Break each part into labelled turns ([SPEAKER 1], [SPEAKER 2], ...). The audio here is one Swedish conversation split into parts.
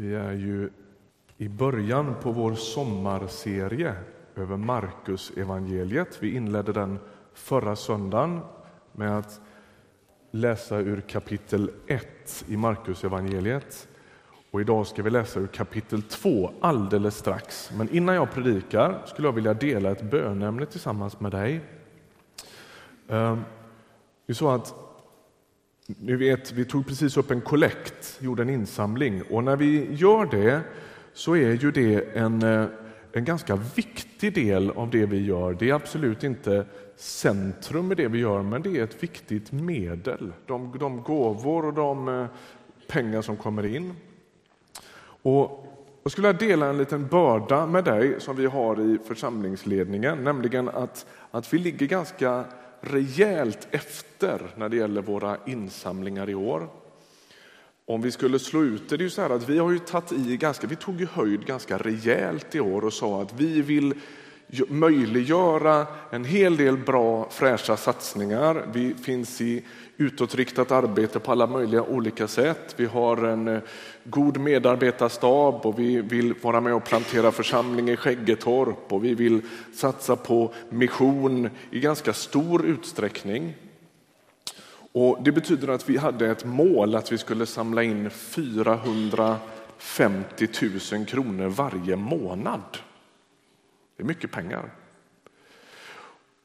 [SPEAKER 1] Vi är ju i början på vår sommarserie över Markus evangeliet. Vi inledde den förra söndagen med att läsa ur kapitel 1 i Markus evangeliet. Och idag ska vi läsa ur kapitel 2 alldeles strax. Men innan jag predikar skulle jag vilja dela ett bönämne tillsammans med dig. Ehm, det är så att ni vet, vi tog precis upp en kollekt, gjorde en insamling och när vi gör det så är ju det en, eh, en ganska viktig del av det vi gör. Det är absolut inte centrum i det vi gör, men det är ett viktigt medel. De, de gåvor och de eh, pengar som kommer in. Och jag skulle vilja dela en liten börda med dig som vi har i församlingsledningen, nämligen att, att vi ligger ganska rejält efter när det gäller våra insamlingar i år. Om vi skulle slå ut det, det är ju så här att vi har ju tagit i ganska, vi tog ju höjd ganska rejält i år och sa att vi vill möjliggöra en hel del bra fräscha satsningar. Vi finns i utåtriktat arbete på alla möjliga olika sätt. Vi har en eh, god medarbetarstab och vi vill vara med och plantera församling i Skäggetorp och vi vill satsa på mission i ganska stor utsträckning. Och det betyder att vi hade ett mål att vi skulle samla in 450 000 kronor varje månad. Det är mycket pengar.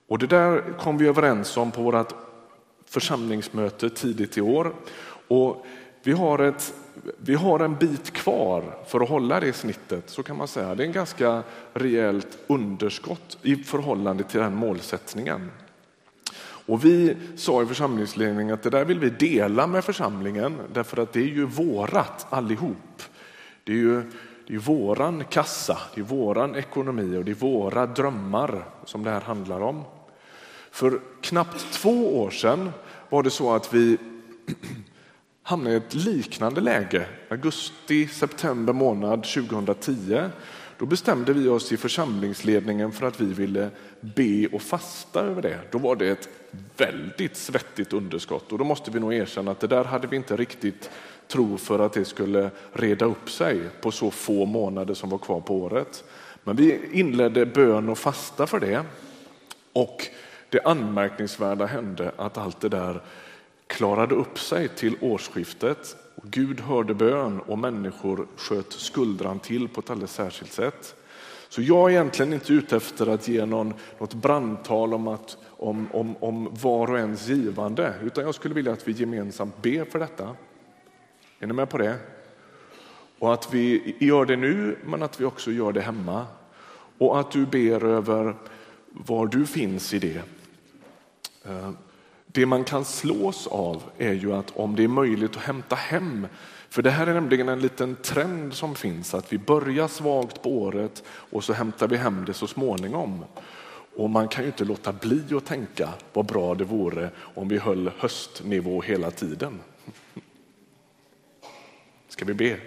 [SPEAKER 1] Och det där kom vi överens om på vårt församlingsmöte tidigt i år. Och vi har, ett, vi har en bit kvar för att hålla det snittet, så kan man säga. Det är en ganska rejält underskott i förhållande till den målsättningen. Och vi sa i församlingsledningen att det där vill vi dela med församlingen därför att det är ju vårat allihop. Det är ju det är våran kassa, det är våran ekonomi och det är våra drömmar som det här handlar om. För knappt två år sedan var det så att vi hamnade i ett liknande läge. Augusti, september månad 2010. Då bestämde vi oss i församlingsledningen för att vi ville be och fasta över det. Då var det ett väldigt svettigt underskott och då måste vi nog erkänna att det där hade vi inte riktigt tro för att det skulle reda upp sig på så få månader som var kvar på året. Men vi inledde bön och fasta för det och det anmärkningsvärda hände att allt det där klarade upp sig till årsskiftet. Gud hörde bön och människor sköt skuldran till på ett alldeles särskilt sätt. Så jag är egentligen inte ute efter att ge någon, något brandtal om, att, om, om, om var och ens givande, utan jag skulle vilja att vi gemensamt ber för detta. Är ni med på det? Och att vi gör det nu, men att vi också gör det hemma. Och att du ber över var du finns i det. Eh, det man kan slås av är ju att om det är möjligt att hämta hem, för det här är nämligen en liten trend som finns, att vi börjar svagt på året och så hämtar vi hem det så småningom. Och man kan ju inte låta bli att tänka vad bra det vore om vi höll höstnivå hela tiden. Ska vi be?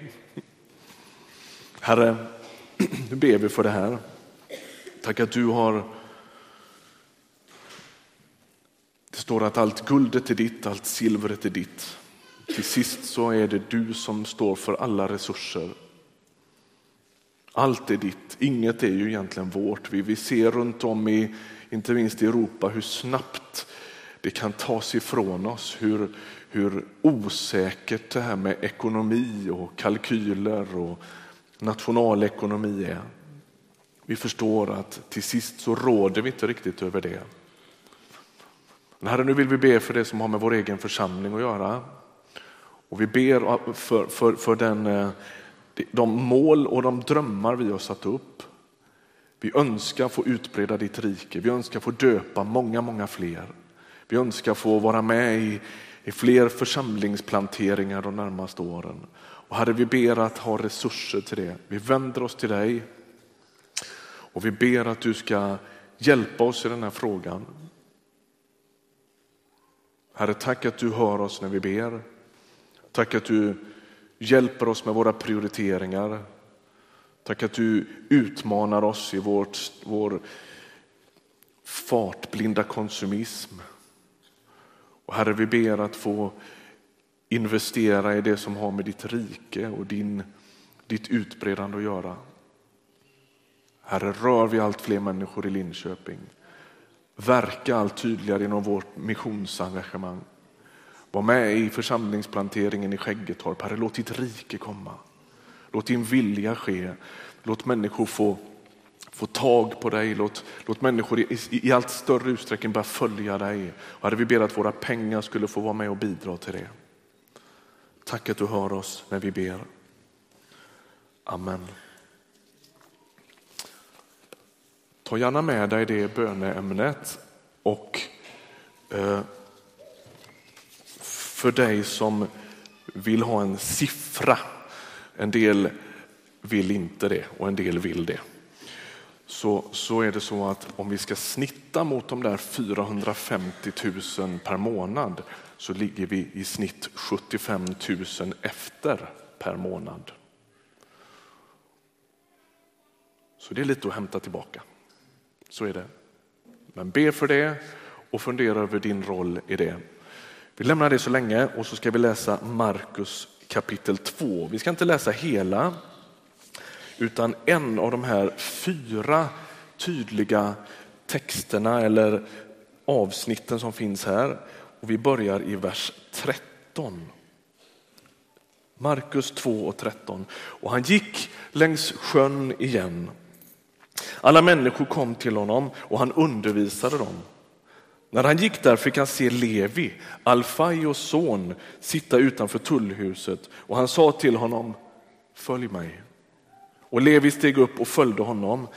[SPEAKER 1] Herre, nu ber vi för det här. Tack att du har Det står att allt guldet är ditt, allt silvret är ditt. Till sist så är det du som står för alla resurser. Allt är ditt, inget är ju egentligen vårt. Vi, vi ser runt om i, inte minst i Europa, hur snabbt det kan tas ifrån oss. Hur, hur osäkert det här med ekonomi och kalkyler och nationalekonomi är. Vi förstår att till sist så råder vi inte riktigt över det. Men herre, nu vill vi be för det som har med vår egen församling att göra. Och vi ber för, för, för den, eh, de mål och de drömmar vi har satt upp. Vi önskar få utbreda ditt rike, vi önskar få döpa många, många fler. Vi önskar få vara med i, i fler församlingsplanteringar de närmaste åren. Och Herre, vi ber att ha resurser till det. Vi vänder oss till dig och vi ber att du ska hjälpa oss i den här frågan. Herre, tack att du hör oss när vi ber. Tack att du hjälper oss med våra prioriteringar. Tack att du utmanar oss i vårt, vår fartblinda konsumism. Och Herre, vi ber att få investera i det som har med ditt rike och din, ditt utbredande att göra. Herre, rör vi allt fler människor i Linköping. Verka allt tydligare inom vårt missionsengagemang. Var med i församlingsplanteringen i Skäggetorp. Herre, låt ditt rike komma. Låt din vilja ske. Låt människor få, få tag på dig. Låt, låt människor i, i, allt större utsträckning börja följa dig. Herre, vi ber att våra pengar skulle få vara med och bidra till det. Tack att du hör oss när vi ber. Amen. Ta gärna med dig det böneämnet och eh, för dig som vill ha en siffra. En del vill inte det och en del vill det. Så, så är det så att om vi ska snitta mot de där 450 000 per månad så ligger vi i snitt 75 000 efter per månad. Så det är lite att hämta tillbaka. Så är det. Men be för det och fundera över din roll i det. Vi lämnar det så länge och så ska vi läsa Markus kapitel 2. Vi ska inte läsa hela utan en av de här fyra tydliga texterna eller avsnitten som finns här. Och vi börjar i vers 13. Markus 2 och 13. Och han gick längs sjön igen alla människor kom till honom och han undervisade dem. När han gick där fick han se Levi, Alfaios son, sitta utanför tullhuset och han sa till honom, följ mig. Och Levi steg upp och följde honom.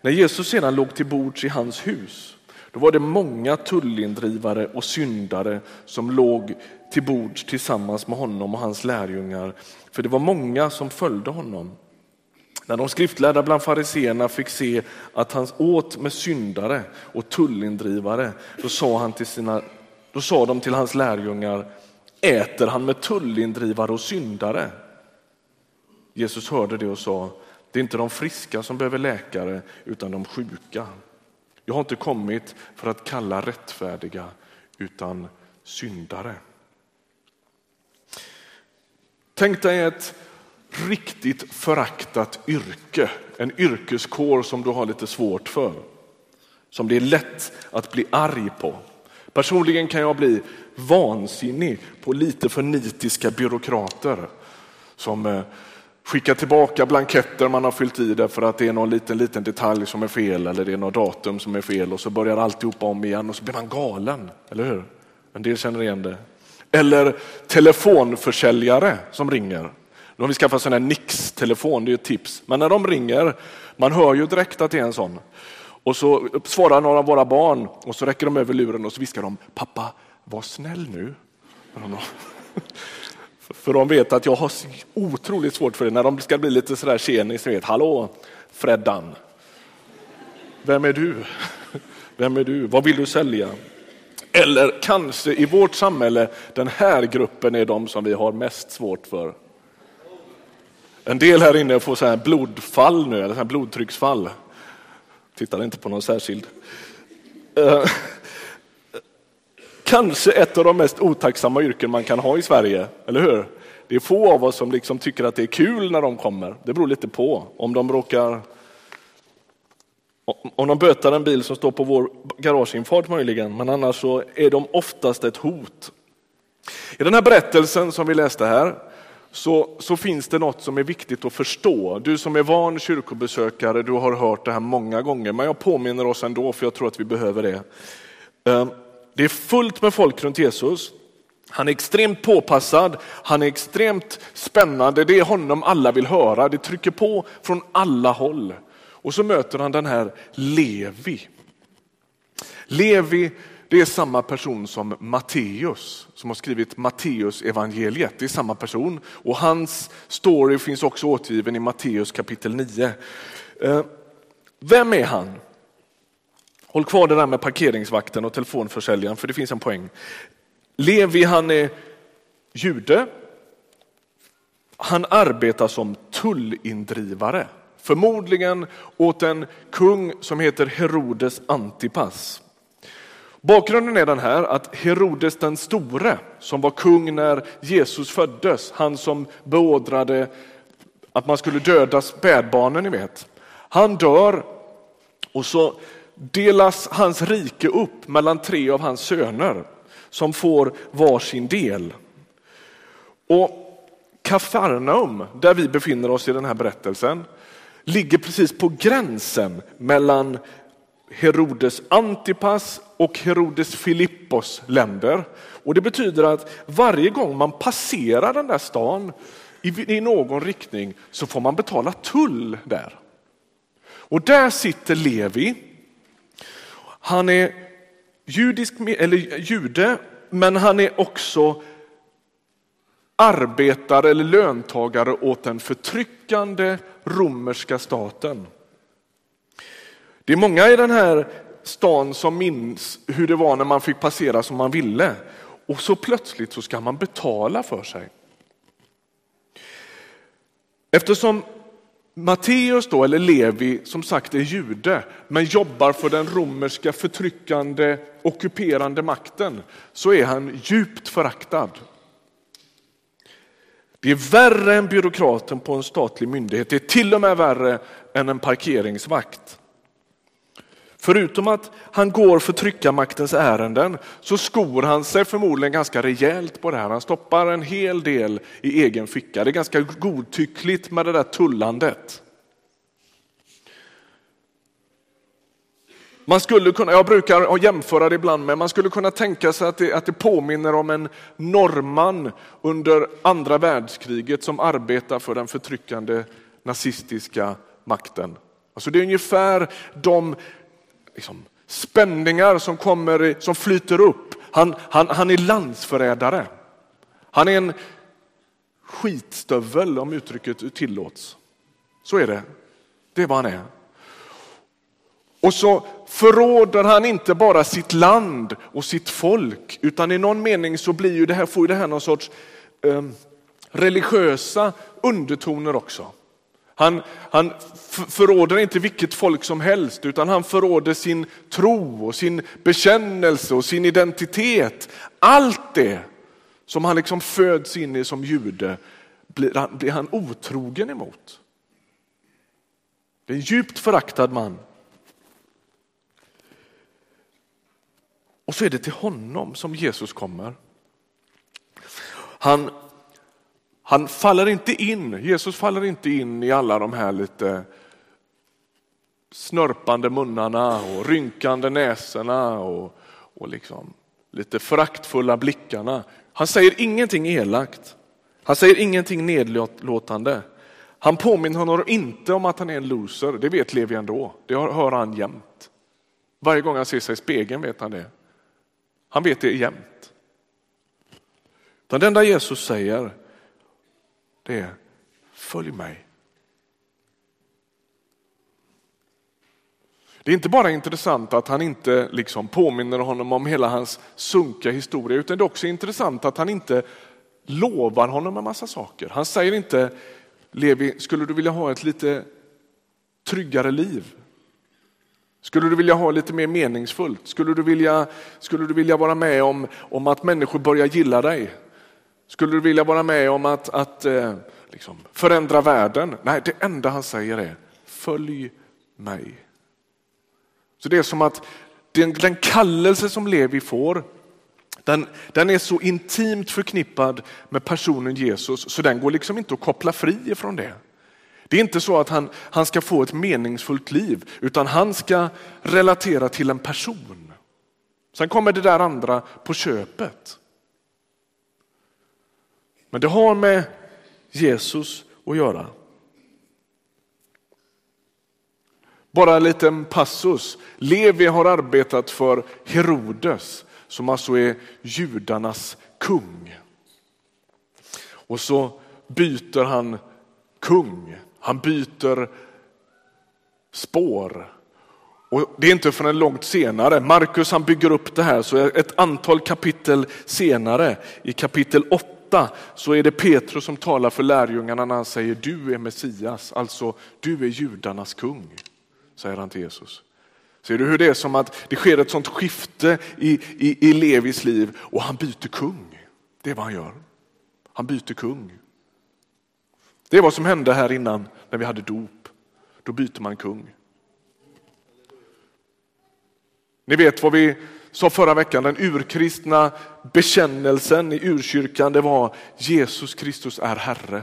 [SPEAKER 1] När Jesus sedan låg till bords i hans hus, då var det många tullindrivare och syndare som låg till bords tillsammans med honom och hans lärjungar, för det var många som följde honom. När de skriftlärda bland fariseerna fick se att han åt med syndare och tullindrivare, då sa, han till sina, då sa de till hans lärjungar, äter han med tullindrivare och syndare? Jesus hörde det och sa, det är inte de friska som behöver läkare utan de sjuka. Jag har inte kommit för att kalla rättfärdiga utan syndare. Tänk dig ett riktigt föraktat yrke, en yrkeskår som du har lite svårt för. Som det är lätt att bli arg på. Personligen kan jag bli vansinnig på lite för nitiska byråkrater som eh, skickar tillbaka blanketter man har fyllt i därför att det är någon liten, liten detalj som är fel eller det är något datum som är fel och så börjar alltihopa om igen och så blir man galen, eller hur? En del känner igen det. Eller telefonförsäljare som ringer nu har vi skaffat sån här Nix-telefon, det är ett tips. Men när de ringer, man hör ju direkt att det är en sån. Och så svarar några av våra barn och så räcker de över luren och så viskar de, pappa var snäll nu. För de vet att jag har otroligt svårt för det när de ska bli lite sådär tjenis, vet, hallå Freddan. Vem är du? Vem är du? Vad vill du sälja? Eller kanske i vårt samhälle, den här gruppen är de som vi har mest svårt för. En del här inne får så här blodfall nu, eller så här blodtrycksfall. Tittar inte på någon särskild. Eh, kanske ett av de mest otacksamma yrken man kan ha i Sverige, eller hur? Det är få av oss som liksom tycker att det är kul när de kommer. Det beror lite på. Om de råkar om de bötar en bil som står på vår garageinfart möjligen, men annars så är de oftast ett hot. I den här berättelsen som vi läste här så, så finns det något som är viktigt att förstå. Du som är van kyrkobesökare, du har hört det här många gånger, men jag påminner oss ändå för jag tror att vi behöver det. Ehm, det är fullt med folk runt Jesus. Han är extremt påpassad, han är extremt spännande, det är honom alla vill höra, det trycker på från alla håll. Och så möter han den här Levi. Levi det är samma person som Matteus som har skrivit Matteus evangeliet. Det är samma person och hans story finns också återgiven i Matteus kapitel 9. Eh, vem är han? Håll kvar det där med parkeringsvakten och telefonförsäljaren för det finns en poäng. Levi han är jude. Han arbetar som tullindrivare. Förmodligen åt en kung som heter Herodes Antipas. Bakgrunden är den här att Herodes den store, som var kung när Jesus föddes, han som beordrade att man skulle döda spädbarnen, ni vet. Han dör och så delas hans rike upp mellan tre av hans söner som får varsin del. Och Kafarnaum, där vi befinner oss i den här berättelsen, ligger precis på gränsen mellan Herodes Antipas och Herodes Filippos länder. Och Det betyder att varje gång man passerar den där stan i, någon riktning så får man betala tull där. Och där sitter Levi. Han är judisk, eller jude, men han är också arbetare eller löntagare åt den förtryckande romerska staten. Det är många i den här stan som minns hur det var när man fick passera som man ville och så plötsligt så ska man betala för sig. Eftersom Matteus då, eller Levi, som sagt är jude, men jobbar för den romerska förtryckande, ockuperande makten, så är han djupt föraktad. Det är värre än byråkraten på en statlig myndighet. Det är till och med värre än en parkeringsvakt. Förutom att han går förtryckarmaktens ärenden så skor han sig förmodligen ganska rejält på det här. Han stoppar en hel del i egen ficka. Det är ganska godtyckligt med det där tullandet. Man skulle kunna, jag brukar jämföra det ibland med, man skulle kunna tänka sig att det, att det påminner om en norrman under andra världskriget som arbetar för den förtryckande nazistiska makten. Alltså det är ungefär de liksom, spänningar som, kommer, som flyter upp. Han, han, han är landsförrädare. Han är en skitstövel om uttrycket tillåts. Så är det. Det är vad han är. Och så förråder han inte bara sitt land och sitt folk, utan i någon mening så blir ju det här, får det här någon sorts eh, religiösa undertoner också. Han, han förråder inte vilket folk som helst, utan han förråder sin tro och sin bekännelse och sin identitet. Allt det som han liksom föds in i som jude blir han, blir han otrogen emot. Det är en djupt föraktad man. Och så är det till honom som Jesus kommer. Han, han faller inte in, Jesus faller inte in i alla de här lite snörpande munnarna och rynkande näsorna och, och liksom lite föraktfulla blickarna. Han säger ingenting elakt. Han säger ingenting nedlåtande. Han påminner honom inte om att han är en loser. Det vet Levi ändå. Det hör han jämt. Varje gång han ser sig i spegeln vet han det. Han vet det jämt. det enda Jesus säger det är följ mig. Det är inte bara intressant att han inte liksom påminner honom om hela hans sunka historia, utan det är också intressant att han inte lovar honom en massa saker. Han säger inte, Levi, skulle du vilja ha ett lite tryggare liv? Skulle du vilja ha lite mer meningsfullt? Skulle du vilja, skulle du vilja vara med om, om att människor börjar gilla dig? Skulle du vilja vara med om att, att eh, liksom förändra världen? Nej, det enda han säger är följ mig. Så det är som att den, den kallelse som Levi får, den, den är så intimt förknippad med personen Jesus så den går liksom inte att koppla fri ifrån det. Det är inte så att han, han ska få ett meningsfullt liv, utan han ska relatera till en person. Sen kommer det där andra på köpet. Men det har med Jesus att göra. Bara en liten passus. Levi har arbetat för Herodes som alltså är judarnas kung. Och så byter han kung han byter spår. Och det är inte förrän långt senare, Markus han bygger upp det här, så ett antal kapitel senare, i kapitel 8, så är det Petrus som talar för lärjungarna när han säger du är Messias, alltså du är judarnas kung, säger han till Jesus. Ser du hur det är som att det sker ett sånt skifte i, i, i Levis liv och han byter kung. Det är vad han gör. Han byter kung. Det är vad som hände här innan när vi hade dop. Då byter man kung. Ni vet vad vi sa förra veckan, den urkristna bekännelsen i urkyrkan, det var Jesus Kristus är Herre.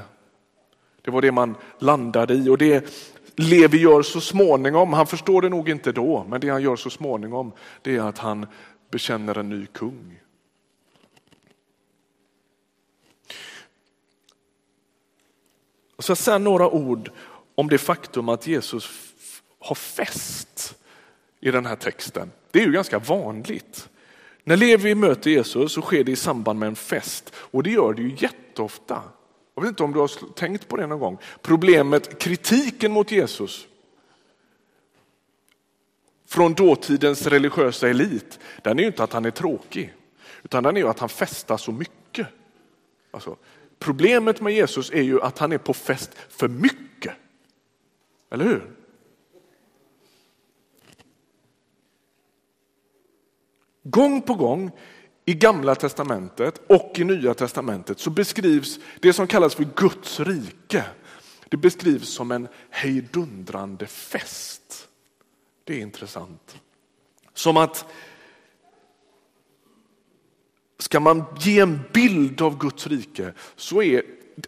[SPEAKER 1] Det var det man landade i och det Levi gör så småningom, han förstår det nog inte då, men det han gör så småningom det är att han bekänner en ny kung. Och så sen några ord om det faktum att Jesus har fäst i den här texten. Det är ju ganska vanligt. När Levi möter Jesus så sker det i samband med en fest och det gör det ju jätteofta. Jag vet inte om du har tänkt på det någon gång. Problemet, kritiken mot Jesus från dåtidens religiösa elit, den är ju inte att han är tråkig, utan den är ju att han festar så mycket. Alltså, problemet med Jesus är ju att han är på fest för mycket. Eller hur? Gång på gång i gamla testamentet och i nya testamentet så beskrivs det som kallas för Guds rike. Det beskrivs som en hejdundrande fest. Det är intressant. Som att ska man ge en bild av Guds rike så är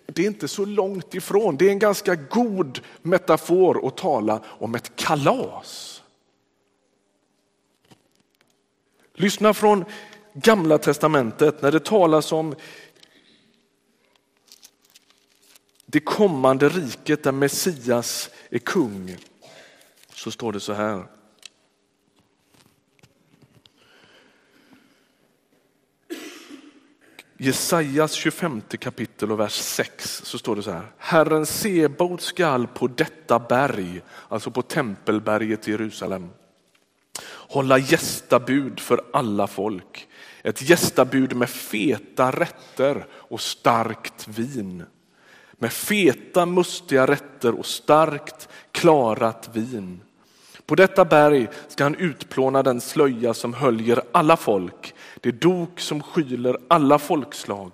[SPEAKER 1] det inte så långt ifrån. Det är en ganska god metafor att tala om ett kalas. Lyssna från gamla testamentet när det talas om det kommande riket där Messias är kung. Så står det så här. Jesajas 25 kapitel och vers 6 så står det så här. Herren Sebaot skall på detta berg, alltså på tempelberget i Jerusalem, hålla gästabud för alla folk. Ett gästabud med feta rätter och starkt vin. Med feta mustiga rätter och starkt klarat vin. På detta berg ska han utplåna den slöja som höljer alla folk, det dok som skyler alla folkslag.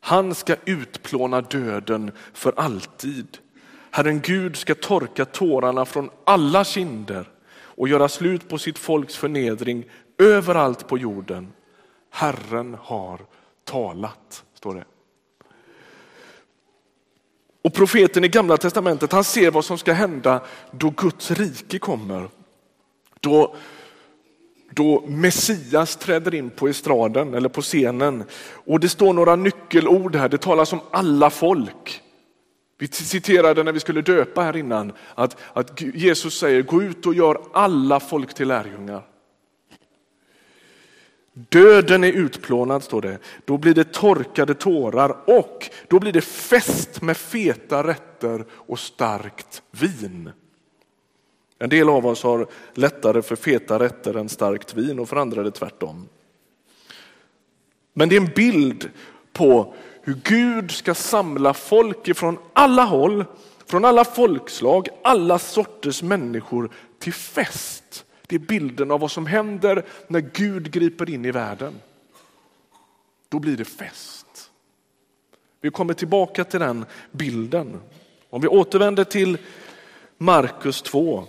[SPEAKER 1] Han ska utplåna döden för alltid. Herren Gud ska torka tårarna från alla kinder och göra slut på sitt folks förnedring överallt på jorden. Herren har talat, står det. Och profeten i gamla testamentet han ser vad som ska hända då Guds rike kommer. Då, då Messias träder in på estraden eller på scenen. Och det står några nyckelord här, det talas om alla folk. Vi citerade när vi skulle döpa här innan att, att Jesus säger gå ut och gör alla folk till lärjungar. Döden är utplånad, står det. Då blir det torkade tårar och då blir det fest med feta rätter och starkt vin. En del av oss har lättare för feta rätter än starkt vin och för andra är det tvärtom. Men det är en bild på hur Gud ska samla folk ifrån alla håll, från alla folkslag, alla sorters människor till fest det är bilden av vad som händer när Gud griper in i världen. Då blir det fest. Vi kommer tillbaka till den bilden. Om vi återvänder till Markus 2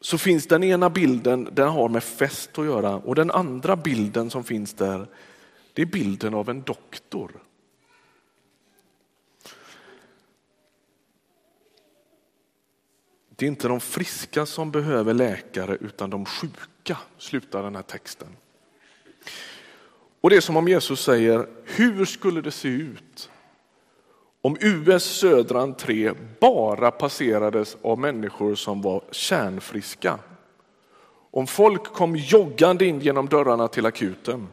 [SPEAKER 1] så finns den ena bilden, den har med fest att göra och den andra bilden som finns där, det är bilden av en doktor. Det är inte de friska som behöver läkare utan de sjuka, slutar den här texten. Och det är som om Jesus säger, hur skulle det se ut om US södra entré bara passerades av människor som var kärnfriska? Om folk kom joggande in genom dörrarna till akuten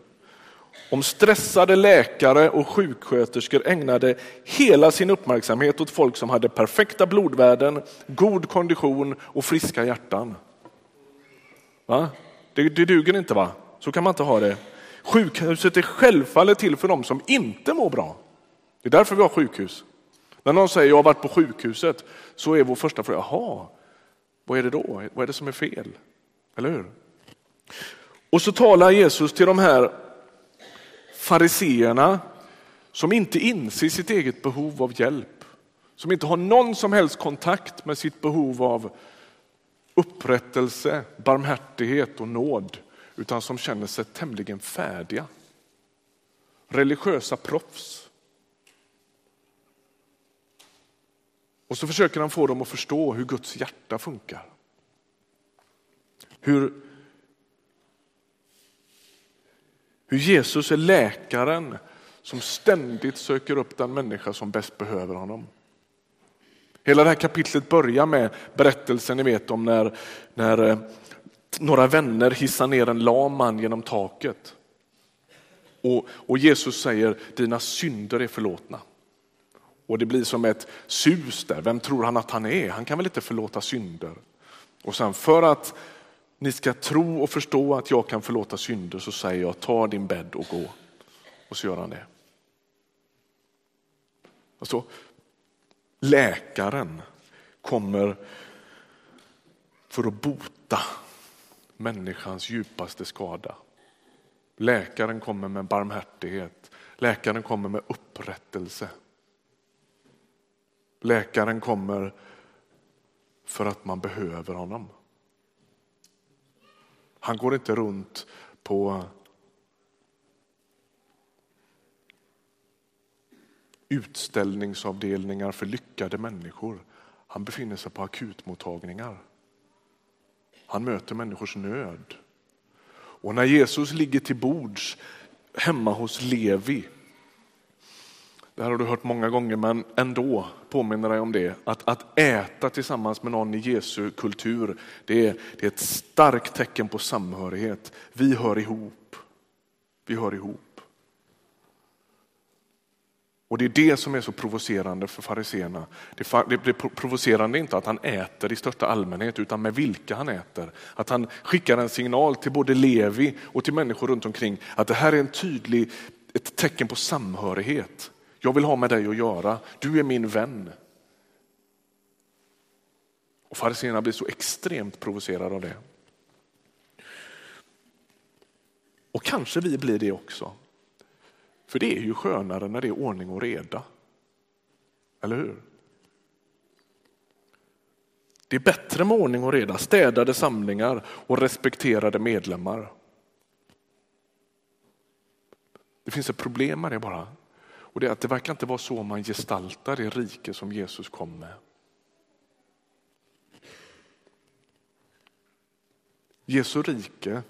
[SPEAKER 1] om stressade läkare och sjuksköterskor ägnade hela sin uppmärksamhet åt folk som hade perfekta blodvärden, god kondition och friska hjärtan. Va? Det, det duger inte va? Så kan man inte ha det. Sjukhuset är självfallet till för dem som inte mår bra. Det är därför vi har sjukhus. När någon säger jag har varit på sjukhuset så är vår första fråga, jaha, vad är det då? Vad är det som är fel? Eller hur? Och så talar Jesus till de här fariseerna som inte inser sitt eget behov av hjälp, som inte har någon som helst kontakt med sitt behov av upprättelse, barmhärtighet och nåd, utan som känner sig tämligen färdiga. Religiösa proffs. Och så försöker han få dem att förstå hur Guds hjärta funkar. Hur, hur Jesus är läkaren som ständigt söker upp den människa som bäst behöver honom. Hela det här kapitlet börjar med berättelsen ni vet om när, när eh, några vänner hissar ner en lam man genom taket. Och, och Jesus säger dina synder är förlåtna. Och det blir som ett sus där. Vem tror han att han är? Han kan väl inte förlåta synder? Och sen för att ni ska tro och förstå att jag kan förlåta synder så säger jag ta din bädd och gå. Och så gör han det. Alltså, läkaren kommer för att bota människans djupaste skada. Läkaren kommer med barmhärtighet. Läkaren kommer med upprättelse. Läkaren kommer för att man behöver honom. Han går inte runt på utställningsavdelningar för lyckade människor. Han befinner sig på akutmottagningar. Han möter människors nöd. Och när Jesus ligger till bords hemma hos Levi det här har du hört många gånger, men ändå påminner dig om det. Att, att äta tillsammans med någon i Jesu kultur, det är, det är ett starkt tecken på samhörighet. Vi hör ihop. Vi hör ihop. Och det är det som är så provocerande för fariseerna. Det blir provocerande inte att han äter i största allmänhet, utan med vilka han äter. Att han skickar en signal till både Levi och till människor runt omkring att det här är en tydlig, ett tecken på samhörighet. Jag vill ha med dig att göra. Du är min vän. Och Fariséerna blir så extremt provocerade av det. Och kanske vi blir det också. För det är ju skönare när det är ordning och reda. Eller hur? Det är bättre med ordning och reda, städade samlingar och respekterade medlemmar. Det finns ett problem med det bara. Och det är att det verkar inte vara så man gestaltar det rike som Jesus kom med. Jesu rike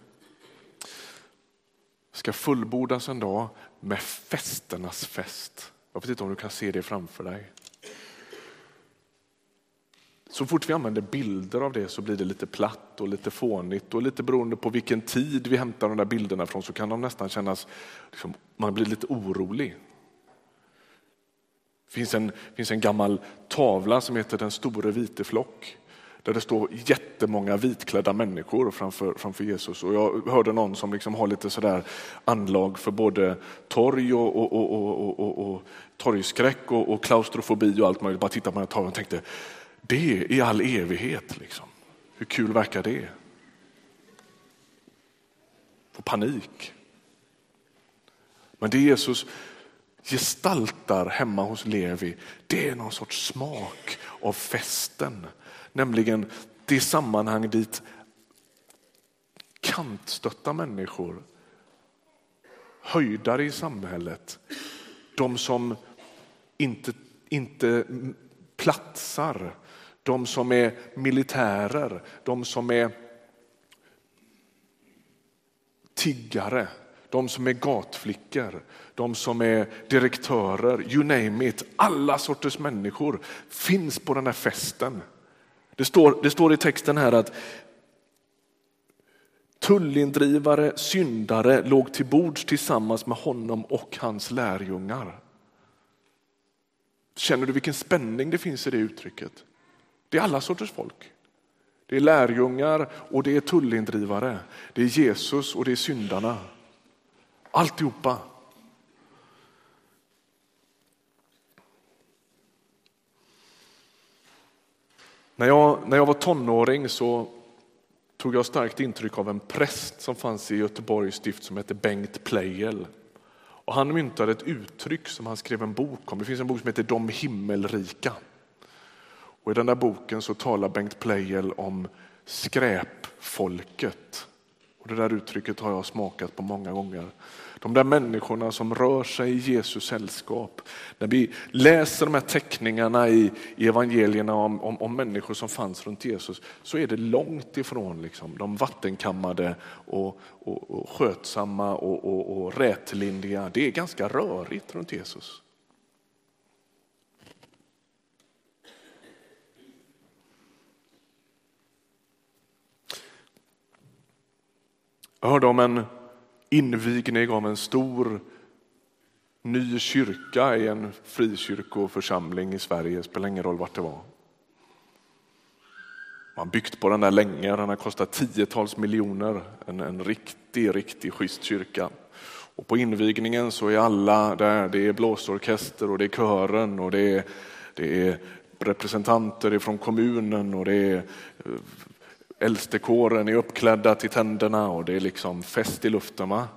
[SPEAKER 1] ska fullbordas en dag med festernas fest. Jag vet inte om du kan se det framför dig. Så fort vi använder bilder av det så blir det lite platt och lite fånigt och lite beroende på vilken tid vi hämtar de där bilderna från så kan de nästan kännas, liksom, man blir lite orolig. Det finns en, finns en gammal tavla som heter Den store vite flock där det står jättemånga vitklädda människor framför, framför Jesus. Och jag hörde någon som liksom har lite sådär anlag för både torg och, och, och, och, och torgskräck och, och klaustrofobi och allt möjligt. Bara titta på den här tavlan och tänkte, det i all evighet. Liksom. Hur kul verkar det? Få panik. Men det Jesus gestaltar hemma hos Levi, det är någon sorts smak av festen. Nämligen det sammanhang dit kantstötta människor, höjdare i samhället, de som inte, inte platsar, de som är militärer, de som är tiggare, de som är gatflickor, de som är direktörer, you name it. Alla sorters människor finns på den här festen. Det står, det står i texten här att tullindrivare, syndare låg till bords tillsammans med honom och hans lärjungar. Känner du vilken spänning det finns i det uttrycket? Det är alla sorters folk. Det är lärjungar och det är tullindrivare. Det är Jesus och det är syndarna. Alltihopa. När jag, när jag var tonåring så tog jag starkt intryck av en präst som fanns i Göteborgs stift som hette Bengt Pleijel. Och han myntade ett uttryck som han skrev en bok om. Det finns en bok som heter De himmelrika. Och I den där boken så talar Bengt Pleijel om skräpfolket. Och det där uttrycket har jag smakat på många gånger. De där människorna som rör sig i Jesus sällskap. När vi läser de här teckningarna i, i evangelierna om, om, om, människor som fanns runt Jesus så är det långt ifrån liksom, de vattenkammade och, och, och skötsamma och, och, och rätlindiga. Det är ganska rörigt runt Jesus. Jag hörde om en invigning av en stor ny kyrka i en frikyrkoförsamling i Sverige, spelar ingen roll vart det var. Man har byggt på den där länge, den har kostat tiotals miljoner. En, en riktig, riktig schysst kyrka. Och på invigningen så är alla där, det är blåsorkester och det är kören och det är, det är representanter från kommunen och det är eh, Äldstekåren är uppklädda till tänderna och det är liksom fest i luften. Va?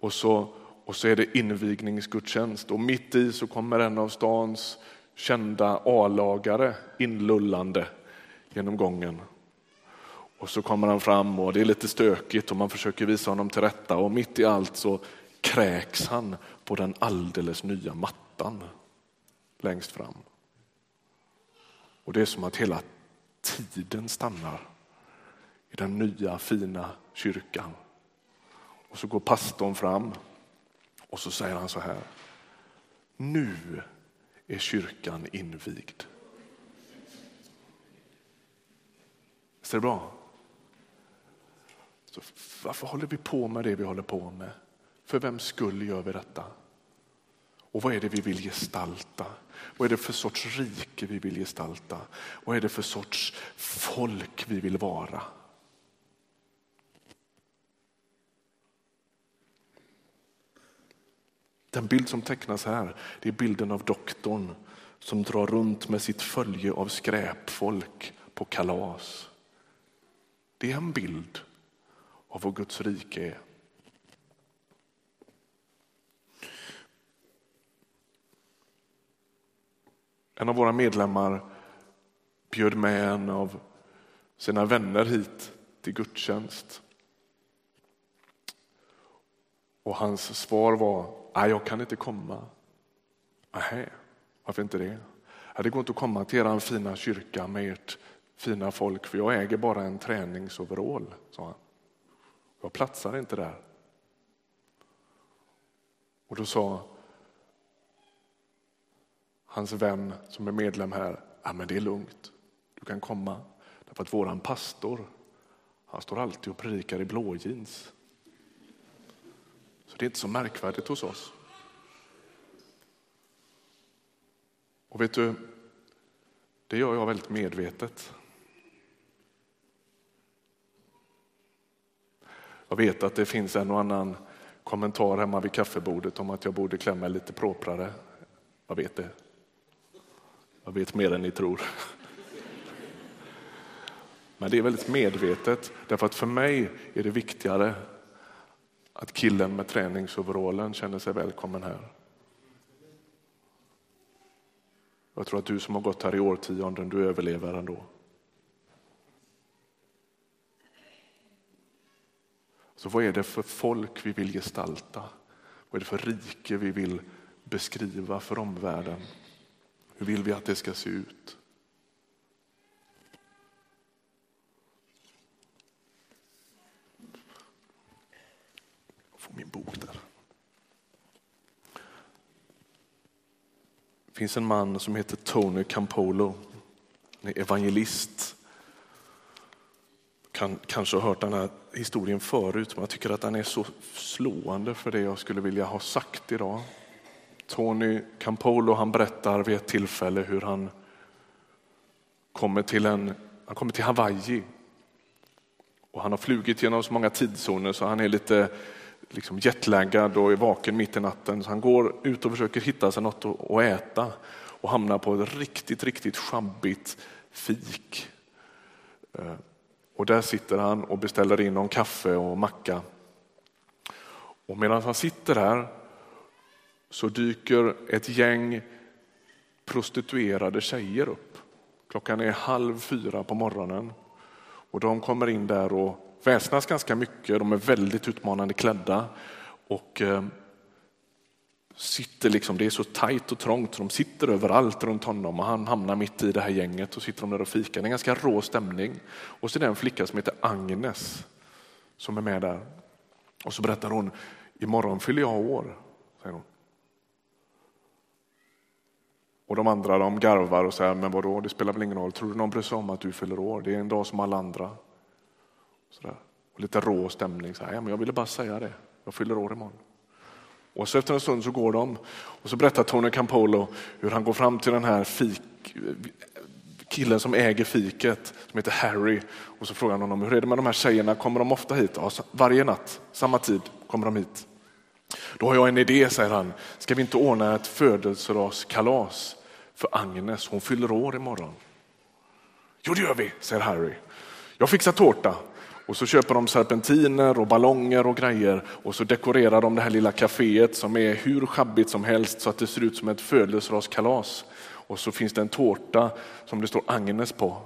[SPEAKER 1] Och, så, och så är det invigningsgudstjänst och mitt i så kommer en av stans kända A-lagare inlullande genom gången. Och så kommer han fram och det är lite stökigt och man försöker visa honom till rätta och mitt i allt så kräks han på den alldeles nya mattan längst fram. Och det är som att hela tiden stannar i den nya fina kyrkan. Och så går pastorn fram och så säger han så här. Nu är kyrkan invigd. Visst är det bra? Så varför håller vi på med det vi håller på med? För vem skull gör vi detta? Och vad är det vi vill gestalta? Vad är det för sorts rike vi vill gestalta? Vad är det för sorts folk vi vill vara? Den bild som tecknas här det är bilden av doktorn som drar runt med sitt följe av skräpfolk på kalas. Det är en bild av vad Guds rike är. En av våra medlemmar bjöd med en av sina vänner hit till gudstjänst. Och hans svar var Nej, jag kan inte komma. Nej, varför inte det? Det går inte att komma till er fina kyrka med ert fina folk för jag äger bara en träningsoverall, sa han. Jag platsar inte där. Och då sa hans vän som är medlem här, ja men det är lugnt, du kan komma. Därför att våran pastor, han står alltid och predikar i blåjeans. Det är inte så märkvärdigt hos oss. Och vet du, det gör jag väldigt medvetet. Jag vet att det finns en och annan kommentar hemma vid kaffebordet om att jag borde klä mig lite proprare. Jag vet det. Jag vet mer än ni tror. Men det är väldigt medvetet, därför att för mig är det viktigare att killen med träningsoverallen känner sig välkommen här. Jag tror att du som har gått här i årtionden, du överlever ändå. Så vad är det för folk vi vill gestalta? Vad är det för rike vi vill beskriva för omvärlden? Hur vill vi att det ska se ut? Min bok där. Det finns en man som heter Tony Campolo. Han är evangelist. Kan, kanske har hört den här historien förut, men jag tycker att den är så slående för det jag skulle vilja ha sagt idag. Tony Campolo han berättar vid ett tillfälle hur han kommer till, en, han kommer till Hawaii. Och han har flugit genom så många tidszoner så han är lite liksom jetlaggad och är vaken mitt i natten. Så han går ut och försöker hitta sig något att äta och hamnar på ett riktigt, riktigt sjabbigt fik. Eh, och där sitter han och beställer in någon kaffe och macka. Och medan han sitter där så dyker ett gäng prostituerade tjejer upp. Klockan är halv fyra på morgonen och de kommer in där och väsnas ganska mycket. De är väldigt utmanande klädda och eh, sitter liksom, det är så tajt och trångt så de sitter överallt runt honom och han hamnar mitt i det här gänget och sitter de där och fikar. Det är en ganska rå stämning. Och så är det en flicka som heter Agnes som är med där. Och så berättar hon, imorgon fyller jag år, säger hon. Och de andra de garvar och säger, men vadå, det spelar väl ingen roll, tror du någon bryr sig om att du fyller år? Det är en dag som alla andra. Sådär. och lite rå stämning, så här, ja, men jag ville bara säga det, jag fyller år imorgon. Och så efter en stund så går de och så berättar Tony Campolo hur han går fram till den här fik, killen som äger fiket som heter Harry och så frågar han honom hur är det med de här tjejerna, kommer de ofta hit? Ja, varje natt, samma tid kommer de hit. Då har jag en idé, säger han. Ska vi inte ordna ett födelsedagskalas för Agnes? Hon fyller år imorgon. Jo, det gör vi, säger Harry. Jag fixar tårta. Och så köper de serpentiner och ballonger och grejer och så dekorerar de det här lilla kaféet som är hur schabbigt som helst så att det ser ut som ett födelsedagskalas. Och så finns det en tårta som det står Agnes på.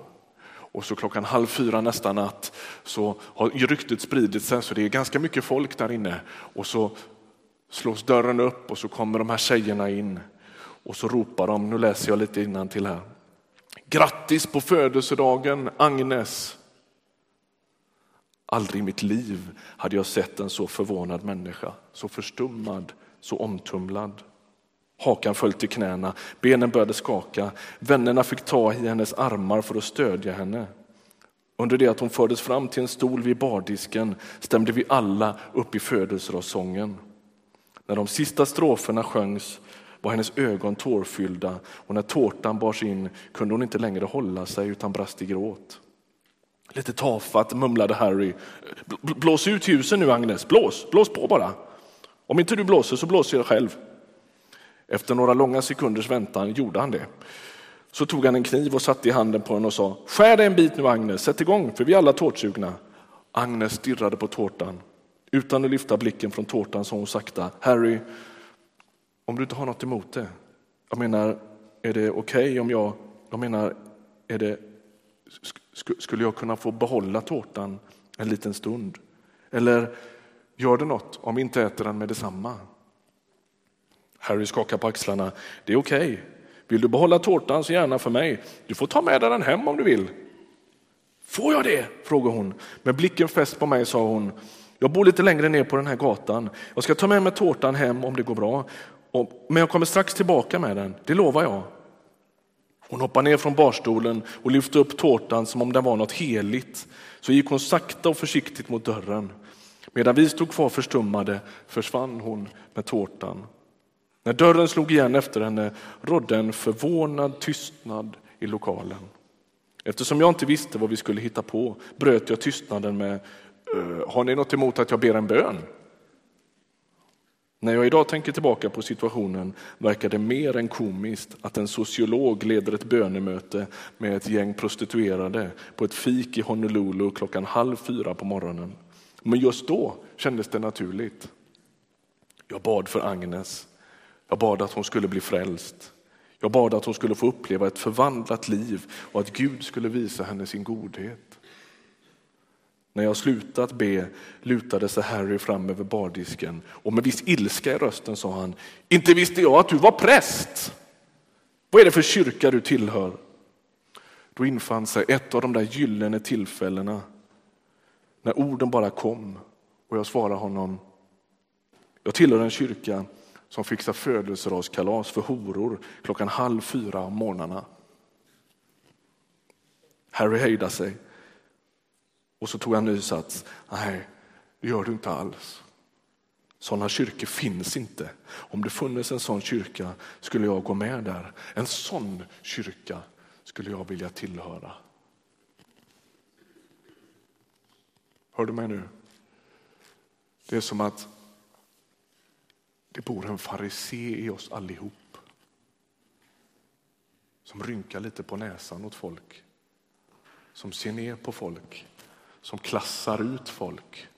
[SPEAKER 1] Och så klockan halv fyra nästa natt så har ryktet spridit sig så det är ganska mycket folk där inne. Och så slås dörren upp och så kommer de här tjejerna in och så ropar de, nu läser jag lite innan till här. Grattis på födelsedagen Agnes! Aldrig i mitt liv hade jag sett en så förvånad människa, så förstummad, så omtumlad. Hakan föll till knäna, benen började skaka. Vännerna fick ta i hennes armar för att stödja henne. Under det att hon fördes fram till en stol vid bardisken stämde vi alla upp i födelsedagssången. När de sista stroferna sjöngs var hennes ögon tårfyllda och när tårtan bars in kunde hon inte längre hålla sig utan brast i gråt. Lite tafatt mumlade Harry. Blås ut ljusen nu Agnes, blås, blås på bara. Om inte du blåser så blåser jag själv. Efter några långa sekunders väntan gjorde han det. Så tog han en kniv och satte i handen på henne och sa Skär dig en bit nu Agnes, sätt igång för vi är alla tårtsugna. Agnes stirrade på tårtan. Utan att lyfta blicken från tårtan sa hon sakta Harry, om du inte har något emot det. Jag menar, är det okej okay om jag, jag menar, är det skulle jag kunna få behålla tårtan en liten stund? Eller gör det något om vi inte äter den med detsamma? Harry skakar på axlarna. Det är okej. Okay. Vill du behålla tårtan så gärna för mig. Du får ta med dig den hem om du vill. Får jag det? frågar hon. Med blicken fäst på mig sa hon. Jag bor lite längre ner på den här gatan. Jag ska ta med mig tårtan hem om det går bra. Men jag kommer strax tillbaka med den, det lovar jag. Hon hoppade ner från barstolen och lyfte upp tårtan som om den var något heligt. Så gick hon sakta och försiktigt mot dörren. Medan vi stod kvar förstummade försvann hon med tårtan. När dörren slog igen efter henne rådde en förvånad tystnad i lokalen. Eftersom jag inte visste vad vi skulle hitta på bröt jag tystnaden med Har ni något emot att jag ber en bön? När jag idag tänker tillbaka på situationen verkar det mer än komiskt att en sociolog leder ett bönemöte med ett gäng prostituerade på ett fik i Honolulu klockan halv fyra på morgonen. Men just då kändes det naturligt. Jag bad för Agnes. Jag bad att hon skulle bli frälst. Jag bad att hon skulle få uppleva ett förvandlat liv och att Gud skulle visa henne sin godhet. När jag slutat be lutade sig Harry fram över bardisken och med viss ilska i rösten sa han, inte visste jag att du var präst. Vad är det för kyrka du tillhör? Då infann sig ett av de där gyllene tillfällena när orden bara kom och jag svarade honom, jag tillhör en kyrka som fixar födelsedagskalas för horor klockan halv fyra om morgnarna. Harry hejdade sig och så tog han ny sats. Nej, det gör du inte alls. Sådana kyrkor finns inte. Om det funnits en sån kyrka skulle jag gå med där. En sån kyrka skulle jag vilja tillhöra. Hör du mig nu? Det är som att det bor en farisé i oss allihop. Som rynkar lite på näsan åt folk. Som ser ner på folk som klassar ut folk.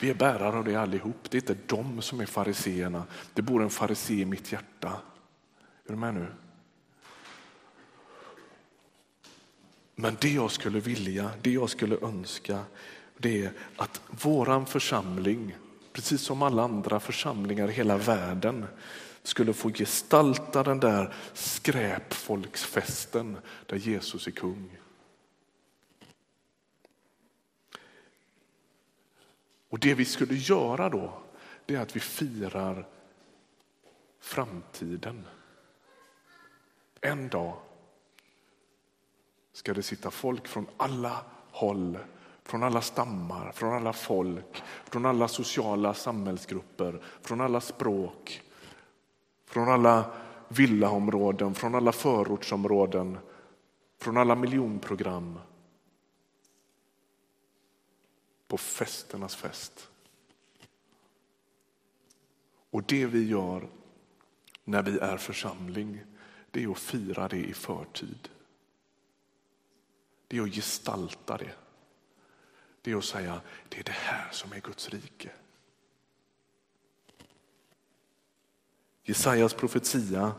[SPEAKER 1] Vi är bärare av det allihop. Det är inte de som är fariseerna. Det bor en farisé i mitt hjärta. Är du med nu? Men det jag skulle vilja, det jag skulle önska, det är att våran församling, precis som alla andra församlingar i hela världen, skulle få gestalta den där skräpfolksfesten där Jesus är kung. Och det vi skulle göra då, det är att vi firar framtiden. En dag ska det sitta folk från alla håll, från alla stammar, från alla folk, från alla sociala samhällsgrupper, från alla språk, från alla villaområden, från alla förortsområden, från alla miljonprogram på festernas fest. Och det vi gör när vi är församling, det är att fira det i förtid. Det är att gestalta det. Det är att säga, det är det här som är Guds rike. Jesajas profetia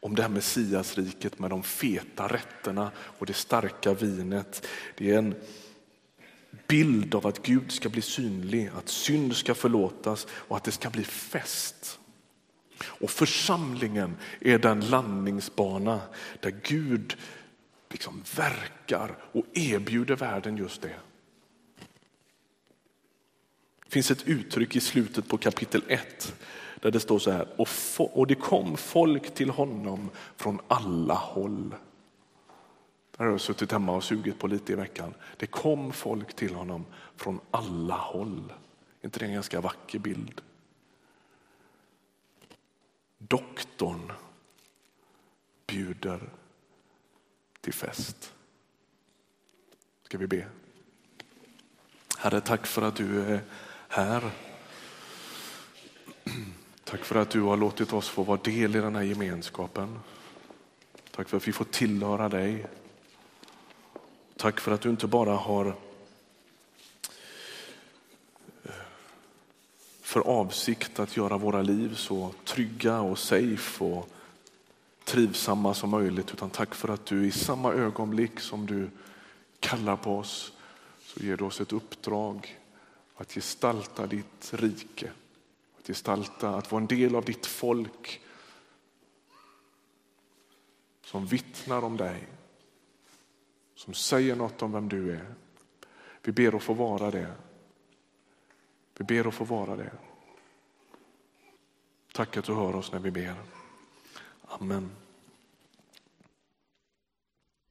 [SPEAKER 1] om det här Messiasriket med de feta rätterna och det starka vinet. Det är en bild av att Gud ska bli synlig, att synd ska förlåtas och att det ska bli fest. Och församlingen är den landningsbana där Gud liksom verkar och erbjuder världen just det. Det finns ett uttryck i slutet på kapitel 1 där det står så här, och det kom folk till honom från alla håll. Där har jag suttit hemma och sugit på lite i veckan. Det kom folk till honom från alla håll. Är inte det en ganska vacker bild? Doktorn bjuder till fest. Ska vi be? Herre, tack för att du är här. Tack för att du har låtit oss få vara del i den här gemenskapen. Tack för att vi får tillhöra dig. Tack för att du inte bara har eh, för avsikt att göra våra liv så trygga och safe och trivsamma som möjligt utan tack för att du i samma ögonblick som du kallar på oss så ger du oss ett uppdrag att gestalta ditt rike, att gestalta, att vara en del av ditt folk som vittnar om dig, som säger något om vem du är. Vi ber att få vara det. Vi ber att få vara det. Tack att du hör oss när vi ber. Amen.